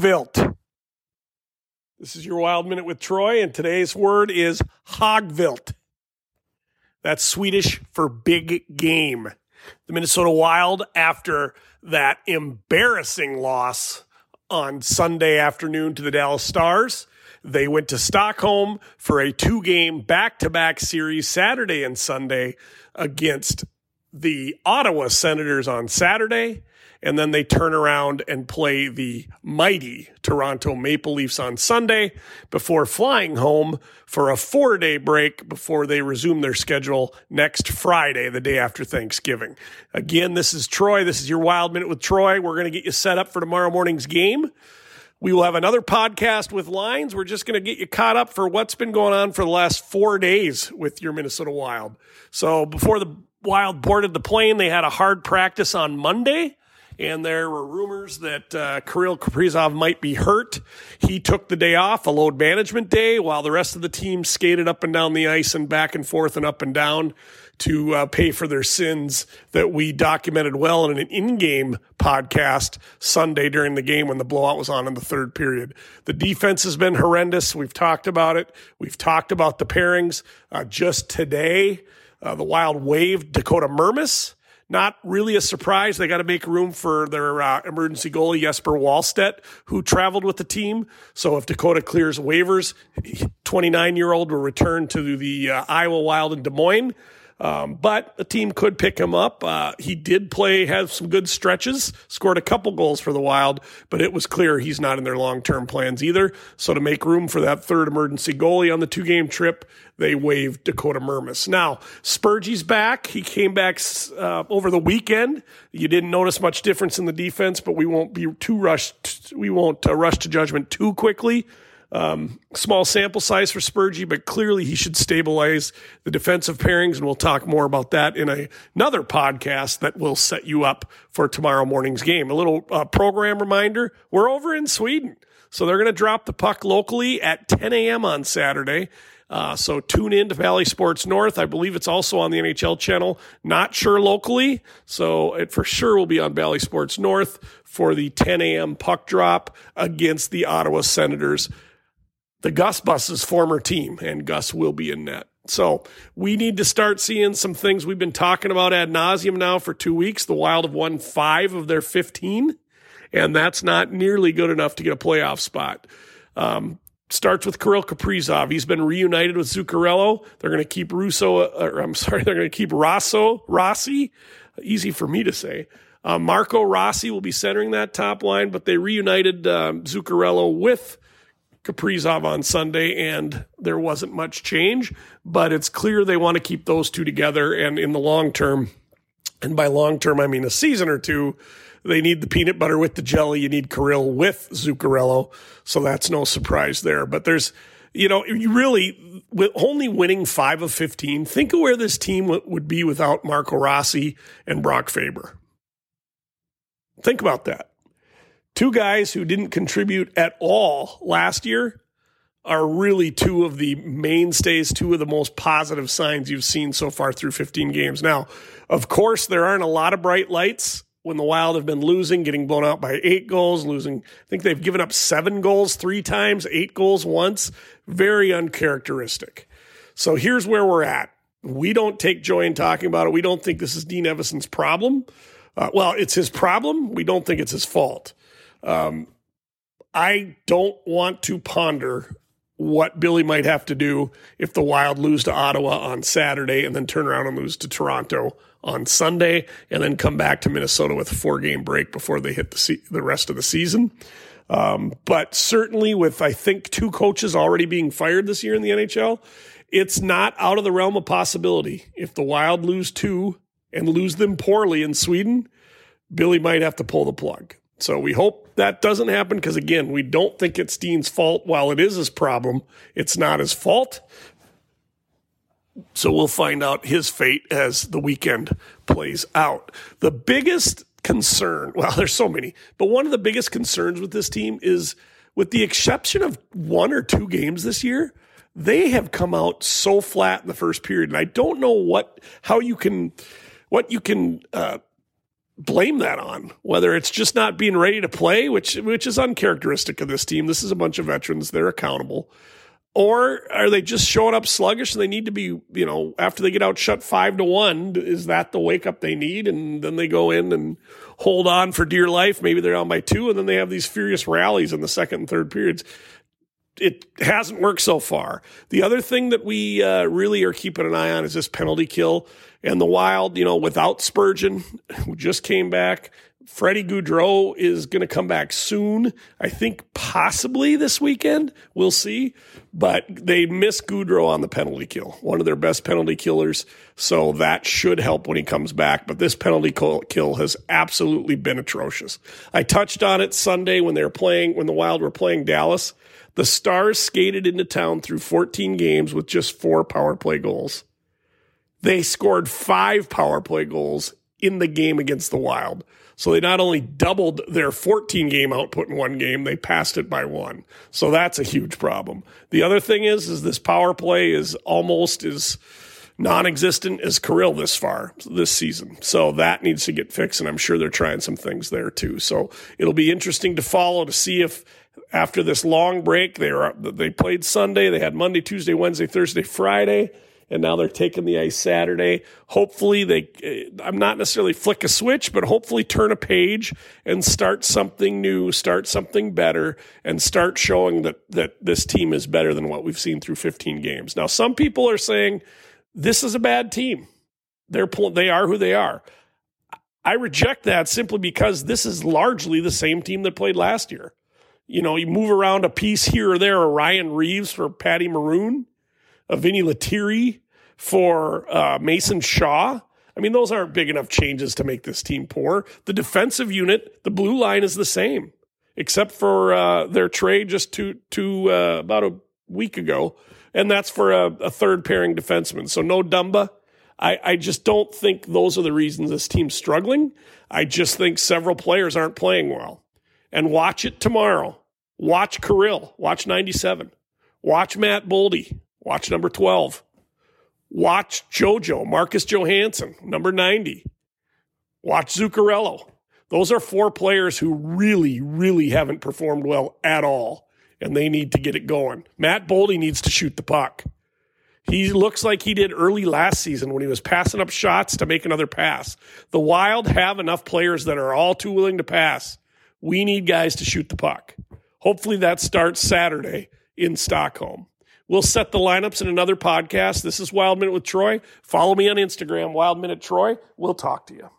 Hogvilt. This is your Wild Minute with Troy, and today's word is Hogvilt. That's Swedish for big game. The Minnesota Wild, after that embarrassing loss on Sunday afternoon to the Dallas Stars, they went to Stockholm for a two game back to back series Saturday and Sunday against the Ottawa Senators on Saturday and then they turn around and play the mighty Toronto Maple Leafs on Sunday before flying home for a four day break before they resume their schedule next Friday, the day after Thanksgiving. Again, this is Troy. This is your Wild Minute with Troy. We're going to get you set up for tomorrow morning's game. We will have another podcast with lines. We're just going to get you caught up for what's been going on for the last four days with your Minnesota Wild. So before the Wild boarded the plane, they had a hard practice on Monday and there were rumors that uh, Kirill Kaprizov might be hurt. He took the day off, a load management day, while the rest of the team skated up and down the ice and back and forth and up and down to uh, pay for their sins that we documented well in an in-game podcast Sunday during the game when the blowout was on in the third period. The defense has been horrendous. We've talked about it. We've talked about the pairings. Uh, just today, uh, the Wild waived Dakota Mermis not really a surprise. They got to make room for their uh, emergency goalie, Jesper Wallstedt, who traveled with the team. So if Dakota clears waivers, 29 year old will return to the uh, Iowa Wild in Des Moines. Um, but the team could pick him up. Uh, he did play, have some good stretches, scored a couple goals for the Wild, but it was clear he's not in their long term plans either. So to make room for that third emergency goalie on the two game trip, they waived Dakota Mermis. Now, Spurgey's back. He came back uh, over the weekend. You didn't notice much difference in the defense, but we won't be too rushed. We won't uh, rush to judgment too quickly. Um, small sample size for Spurgey, but clearly he should stabilize the defensive pairings, and we'll talk more about that in a, another podcast that will set you up for tomorrow morning's game. A little uh, program reminder: we're over in Sweden, so they're going to drop the puck locally at 10 a.m. on Saturday. Uh, so tune in to Bally Sports North. I believe it's also on the NHL channel. Not sure locally, so it for sure will be on Bally Sports North for the 10 a.m. puck drop against the Ottawa Senators the Gus Bus's former team, and Gus will be in net. So we need to start seeing some things we've been talking about ad nauseum now for two weeks. The Wild have won five of their 15, and that's not nearly good enough to get a playoff spot. Um, starts with Kirill Kaprizov. He's been reunited with Zuccarello. They're going to keep Russo, uh, or I'm sorry, they're going to keep Rosso, Rossi, easy for me to say. Uh, Marco Rossi will be centering that top line, but they reunited um, Zuccarello with Kaprizov on Sunday, and there wasn't much change. But it's clear they want to keep those two together. And in the long term, and by long term, I mean a season or two, they need the peanut butter with the jelly. You need Kirill with Zuccarello. So that's no surprise there. But there's, you know, you really, with only winning five of 15, think of where this team would be without Marco Rossi and Brock Faber. Think about that. Two guys who didn't contribute at all last year are really two of the mainstays, two of the most positive signs you've seen so far through 15 games. Now, of course, there aren't a lot of bright lights when the Wild have been losing, getting blown out by eight goals, losing. I think they've given up seven goals three times, eight goals once. Very uncharacteristic. So here's where we're at. We don't take joy in talking about it. We don't think this is Dean Evason's problem. Uh, well, it's his problem. We don't think it's his fault. Um, I don't want to ponder what Billy might have to do if the Wild lose to Ottawa on Saturday and then turn around and lose to Toronto on Sunday and then come back to Minnesota with a four game break before they hit the, se- the rest of the season. Um, but certainly, with I think two coaches already being fired this year in the NHL, it's not out of the realm of possibility. If the Wild lose two and lose them poorly in Sweden, Billy might have to pull the plug. So we hope that doesn't happen because, again, we don't think it's Dean's fault. While it is his problem, it's not his fault. So we'll find out his fate as the weekend plays out. The biggest concern, well, there's so many, but one of the biggest concerns with this team is with the exception of one or two games this year, they have come out so flat in the first period. And I don't know what, how you can, what you can, uh, blame that on. Whether it's just not being ready to play, which which is uncharacteristic of this team. This is a bunch of veterans; they're accountable. Or are they just showing up sluggish and they need to be, you know, after they get out shut five to one, is that the wake up they need? And then they go in and hold on for dear life. Maybe they're on by two, and then they have these furious rallies in the second and third periods. It hasn't worked so far. The other thing that we uh, really are keeping an eye on is this penalty kill. And the Wild, you know, without Spurgeon, who just came back, Freddie Gaudreau is going to come back soon. I think possibly this weekend. We'll see. But they miss Gaudreau on the penalty kill, one of their best penalty killers. So that should help when he comes back. But this penalty kill has absolutely been atrocious. I touched on it Sunday when they were playing, when the Wild were playing Dallas. The Stars skated into town through 14 games with just four power play goals. They scored five power play goals in the game against the Wild. So they not only doubled their 14 game output in one game, they passed it by one. So that's a huge problem. The other thing is, is this power play is almost as non-existent as Kirill this far this season. So that needs to get fixed, and I'm sure they're trying some things there too. So it'll be interesting to follow to see if after this long break they were they played Sunday, they had Monday, Tuesday, Wednesday, Thursday, Friday and now they're taking the ice Saturday. Hopefully, they, eh, I'm not necessarily flick a switch, but hopefully turn a page and start something new, start something better, and start showing that, that this team is better than what we've seen through 15 games. Now, some people are saying this is a bad team. They're, they are who they are. I reject that simply because this is largely the same team that played last year. You know, you move around a piece here or there, a Ryan Reaves for Patty Maroon a Vinny Lettieri for uh, Mason Shaw. I mean, those aren't big enough changes to make this team poor. The defensive unit, the blue line is the same, except for uh, their trade just to to uh, about a week ago, and that's for a, a third pairing defenseman. So no Dumba. I, I just don't think those are the reasons this team's struggling. I just think several players aren't playing well. And watch it tomorrow. Watch Kirill. Watch 97. Watch Matt Boldy. Watch number 12. Watch JoJo, Marcus Johansson, number 90. Watch Zuccarello. Those are four players who really, really haven't performed well at all, and they need to get it going. Matt Boldy needs to shoot the puck. He looks like he did early last season when he was passing up shots to make another pass. The Wild have enough players that are all too willing to pass. We need guys to shoot the puck. Hopefully that starts Saturday in Stockholm. We'll set the lineups in another podcast. This is Wild Minute with Troy. Follow me on Instagram, Wild Minute Troy. We'll talk to you.